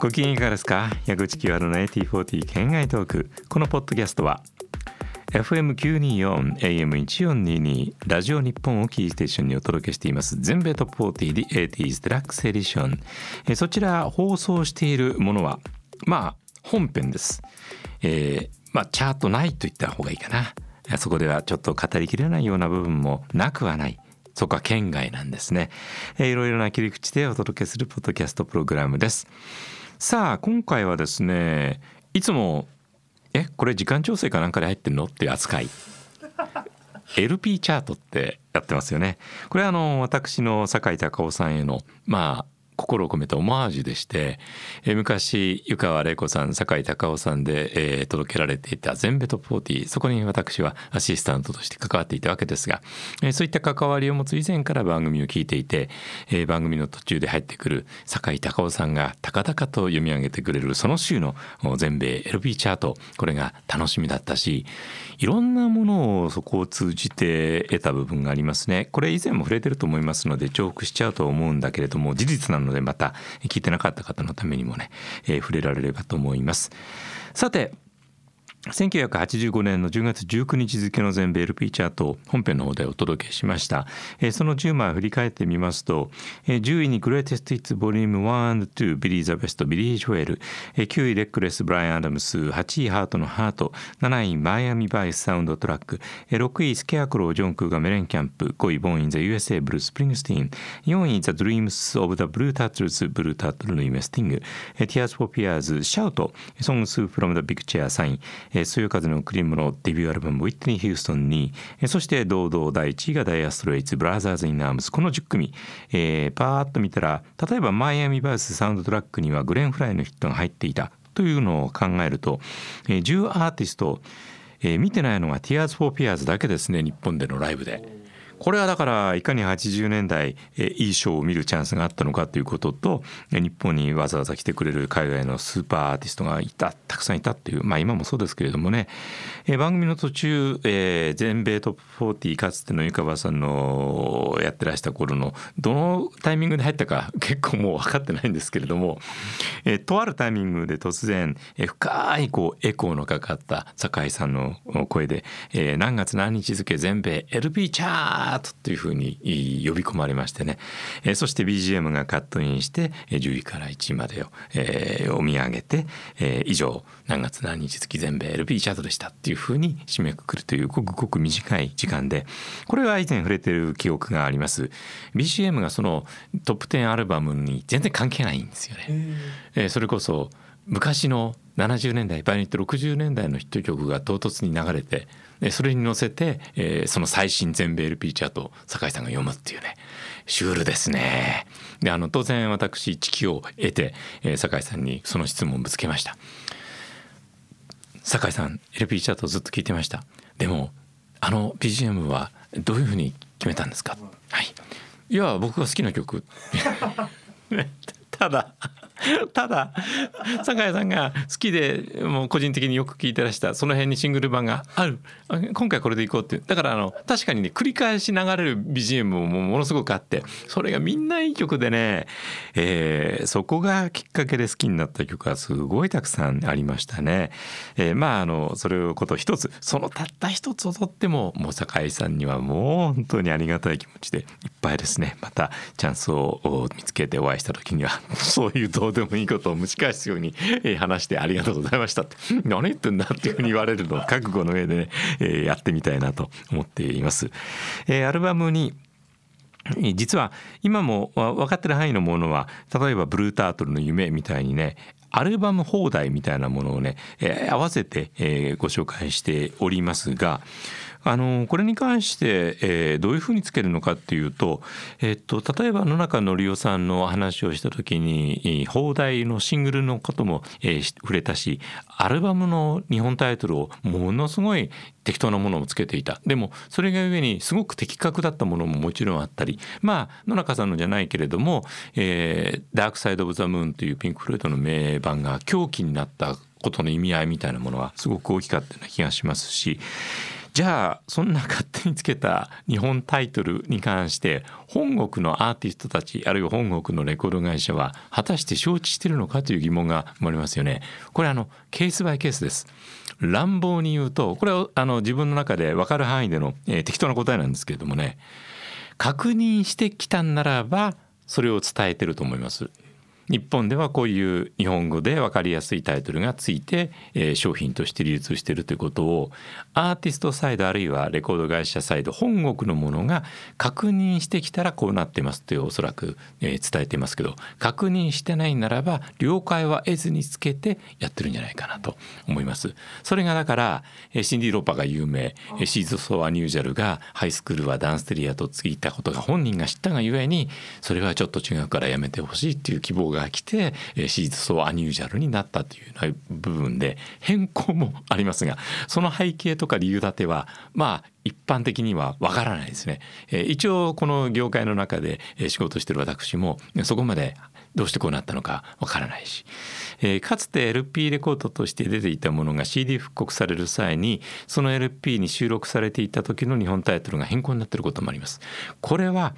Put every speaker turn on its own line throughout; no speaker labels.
ご機嫌いかがですか？矢口清春の AT40 県外トーク。このポッドキャストは FM924 AM1422 ラジオ日本をキーステーションにお届けしています。全米トップ40 The 80s デラックスエディションえそちら放送しているものはまあ本編です、えー、まあチャートないと言った方がいいかな。そこではちょっと語りきれないような部分もなくはない。そこは県外なんですね、えー、いろいろな切り口でお届けするポッドキャストプログラムです。さあ今回はですねいつもえこれ時間調整かなんかで入ってんのってい。う扱い LP チャートってやってますよね。これはあの私の酒井隆夫さんへのまあ心を込めたオマージュでして、えー、昔湯川玲子さん酒井隆夫さんで、えー、届けられていた全米トップ40そこに私はアシスタントとして関わっていたわけですが、えー、そういった関わりを持つ以前から番組を聞いていて、えー、番組の途中で入ってくる酒井隆夫さんが高々と読み上げてくれるその週の全米 LP チャートこれが楽しみだったしいろんなものをそこを通じて得た部分がありますね。これ以前も触れてると思いますので重複しちゃうと思うんだけれども事実なのでまた聞いてなかった方のためにもね、えー、触れられればと思います。さて1985年の10月19日付の全米 LP チャート本編の方でお届けしました、えー、その10枚振り返ってみますと、えー、10位に Greatest Hits Volume 1 2 Billy the Best Billy Joel、えー、9位レックレスブライアン・アダムス8位ハートのハート7位マイアミバイスサウンドトラック、えー、6位スケアクロージョンクーがメレンキャンプ5位ボーンインザ USA ブルースプリングスティン4位 The Dreams of the Blue Turtles ブルータートルのイメスティング、えー、Tears for Fears Shout Songs from the Big Chair 3位えー、そよ風の贈りもののデビューアルバム「ウィットニー・ヒューストンに」えー、そして堂々第1位がダイアー・ストレイツ Brothers in Arms この10組、えー、パーッと見たら例えばマイアミ・バイスサウンドトラックにはグレン・フライのヒットが入っていたというのを考えると、えー、10アーティスト、えー、見てないのが Tears for Fears だけですね日本でのライブで。これはだからいかに80年代、いいショーを見るチャンスがあったのかということと日本にわざわざ来てくれる海外のスーパーアーティストがいたたくさんいたっていうまあ今もそうですけれどもね、え番組の途中、えー、全米トップ40かつての湯川さんのやってらした頃のどのタイミングで入ったか結構もう分かってないんですけれども、えー、とあるタイミングで突然、えー、深いこうエコーのかかった酒井さんの声で、えー、何月何日付全米 LP チャーートというふうに呼び込まれましてね、えー、そして BGM がカットインして10位から1位までを、えー、お見上げて、えー、以上何月何日月全米 LP チャートでしたっていうふうに締めくくるというごくごく短い時間でこれは以前触れてる記憶があります。BGM がそのトップ10アルバムに全然関係ないんですよね。えー、それこそ昔の70年代場合によって60年代のヒット曲が唐突に流れてそれに乗せて、えー、その最新全米 LP チャートを酒井さんが読むっていうねシュールですね。であの当然私知識を得て、えー、酒井さんにその質問をぶつけました。酒井さん LP チャートずっと聞いてました。でもあの BGM はどういうふうに決めたんですか、はい、いや僕が好きな曲 ただ ただ酒井さんが好きでもう個人的によく聴いてらしたその辺にシングル版がある。今回これでいこうってだからあの確かにね繰り返し流れる BGM もものすごくあってそれがみんないい曲でね、えー、そこがきっかけで好きになった曲はすごいたくさんありましたね。えー、まああのそれをこと一つそのたった一つをとってももう酒井さんにはもう本当にありがたい気持ちでいっぱいですね。またチャンスを見つけてお会いした時には。そういうどうでもいいことを蒸し返すように、え話してありがとうございましたって 何言ってんだっていうふうに言われるのを 覚悟の上でね、えやってみたいなと思っています。えアルバムに実は今も分かってる範囲のものは例えば「ブルータートルの夢」みたいにねアルバム放題みたいなものをね、えー、合わせて、えー、ご紹介しておりますがあのこれに関して、えー、どういうふうにつけるのかっていうと、えっと例えば野中則夫さんの話をした時に放題のシングルのことも、えー、触れたしアルバムの日本タイトルをものすごい適当なものをつけていた。でもそれがゆえにすごく的確だったものももちろんあったりまあ野中さんのじゃないけれども「えー、ダークサイド・オブ・ザ・ムーン」というピンク・フロイドの名盤が狂気になったことの意味合いみたいなものはすごく大きかったような気がしますしじゃあそんな勝手につけた日本タイトルに関して本国のアーティストたちあるいは本国のレコード会社は果たして承知してるのかという疑問が生まれますよね。これあのケースバイケースです。乱暴に言うとこれはあの自分の中で分かる範囲での、えー、適当な答えなんですけれどもね確認してきたんならばそれを伝えてると思います。日本ではこういう日本語で分かりやすいタイトルがついて、えー、商品として流通しているということをアーティストサイドあるいはレコード会社サイド本国のものが確認してきたらこうなってますというおそらく、えー、伝えていますけど確認してないならば了解は得ずにつけてやってるんじゃないかなと思います。それがだから、えー、シンディ・ローパが有名シーズ・ソー・アニュージャルがハイスクールはダンステリアとついたことが本人が知ったがゆえにそれはちょっと違うからやめてほしいっていう希望がが来て手術層アニュージャルになったというな部分で変更もありますがその背景とか理由立てはまあ一般的にはわからないですね。一応この業界の中で仕事してる私もそこまでどうしてこうなったのかわからないし、えー、かつて LP レコードとして出ていたものが CD 復刻される際にその LP に収録されていた時の日本タイトルが変更になっていることもあります。これは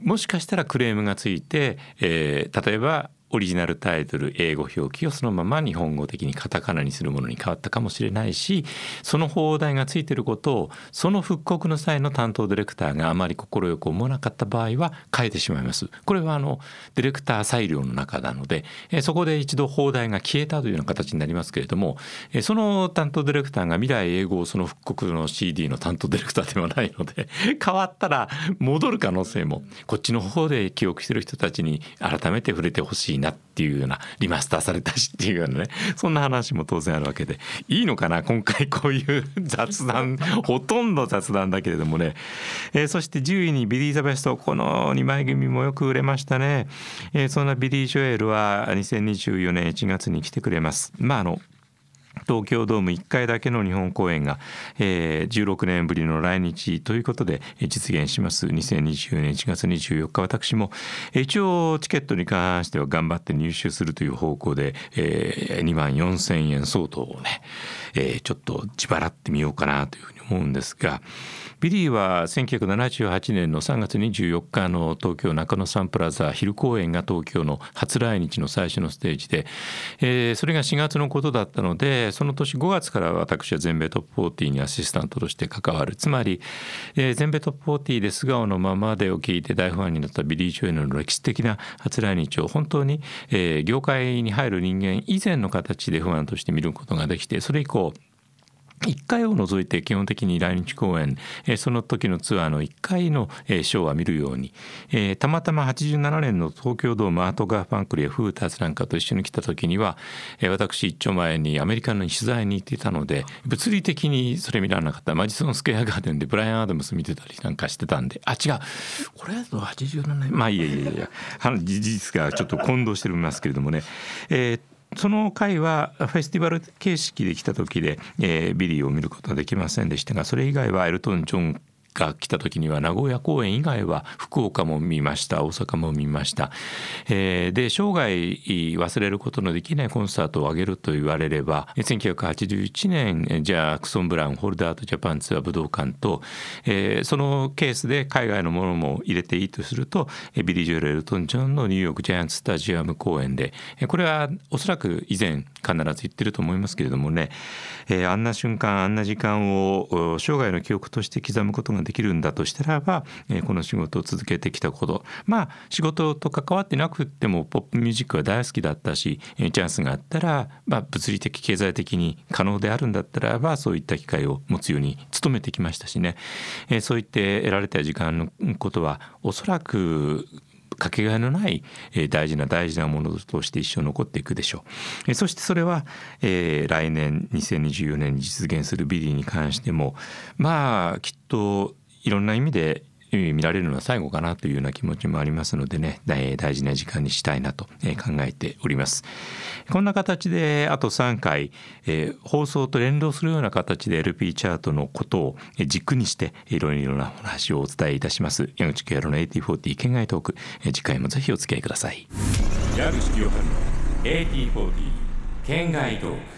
もしかしたらクレームがついて、えー、例えばオリジナルタイトル英語表記をそのまま日本語的にカタカナにするものに変わったかもしれないしその放題がついてることをその復刻の際の担当ディレクターがあまり快く思わなかった場合は変えてしまいます。これはあのディレクター裁量の中なのでえそこで一度放題が消えたというような形になりますけれどもえその担当ディレクターが未来英語をその復刻の CD の担当ディレクターではないので 変わったら戻る可能性もこっちの方で記憶してる人たちに改めて触れてほしいなっていうようなリマスターされたしっていうようなねそんな話も当然あるわけでいいのかな今回こういう雑談 ほとんど雑談だけれどもね、えー、そして10位にビリー・ザ・ベストこの2枚組もよく売れましたね、えー、そんなビリー・ジョエルは2024年1月に来てくれます。まああの東京ドーム1回だけの日本公演が、えー、16年ぶりの来日ということで実現します。2020年1月24日私も一応チケットに関しては頑張って入手するという方向で、えー、2万4,000円相当をね、えー、ちょっと自腹ってみようかなというふうに思うんですがビリーは1978年の3月24日の東京中野サンプラザ昼公演が東京の初来日の最初のステージで、えー、それが4月のことだったのでその年5月から私は全米トップ40にアシスタントとして関わる。つまり、えー、全米トップ40で素顔のままでを聞いて大ファンになったビリー・ジョエルの歴史的な初来日を本当に、えー、業界に入る人間以前の形で不安として見ることができてそれ以降1回を除いて基本的に来日公演、その時のツアーの1回の、ショーは見るように、たまたま87年の東京ドームアートガーファンクルやフーターズなんかと一緒に来た時には、私一丁前にアメリカの取材に行ってたので物理的にそれ見られなかった。マジソンスクエアガーデンでブライアン・アダムス見てたりなんかしてたんで。あ違う。これだと87年？まあいやいやいや事実がちょっと混同してますけれどもね。えーその回はフェスティバル形式で来た時で、えー、ビリーを見ることはできませんでしたがそれ以外はエルトン・ジョンが来た時には名古屋公演以外は福岡も見ました大阪も見ました、えー、で生涯忘れることのできないコンサートを挙げると言われれば1981年ジャクソン・ブラウンホルダート・ジャパンツアー武道館と、えー、そのケースで海外のものも入れていいとするとビリー・ジョエル・エルトン・ジョンのニューヨーク・ジャイアンツ・スタジアム公演でこれはおそらく以前必ず言ってると思いますけれどもね、えー、あんな瞬間あんな時間を生涯の記憶として刻むことができるんだとしたらば、え、この仕事を続けてきたこと。まあ仕事と関わってなくてもポップミュージックは大好きだったし、え、チャンスがあったら、まあ、物理的経済的に可能であるんだったらばそういった機会を持つように努めてきましたしね、え、そういって得られた時間のことはおそらくかけがえのない大事な大事なものとして一生残っていくでしょう。そしてそれは、えー、来年2024年に実現するビリーに関してもまあきっといろんな意味で見られるのは最後かなというような気持ちもありますのでね大事な時間にしたいなと考えております。こんな形であと3回、えー、放送と連動するような形で LP チャートのことを軸にしていろいろな話をお伝えいたします。矢口慶太の8040県外トーク。次回もぜひお付き合いください。矢口清春の8040県外トーク。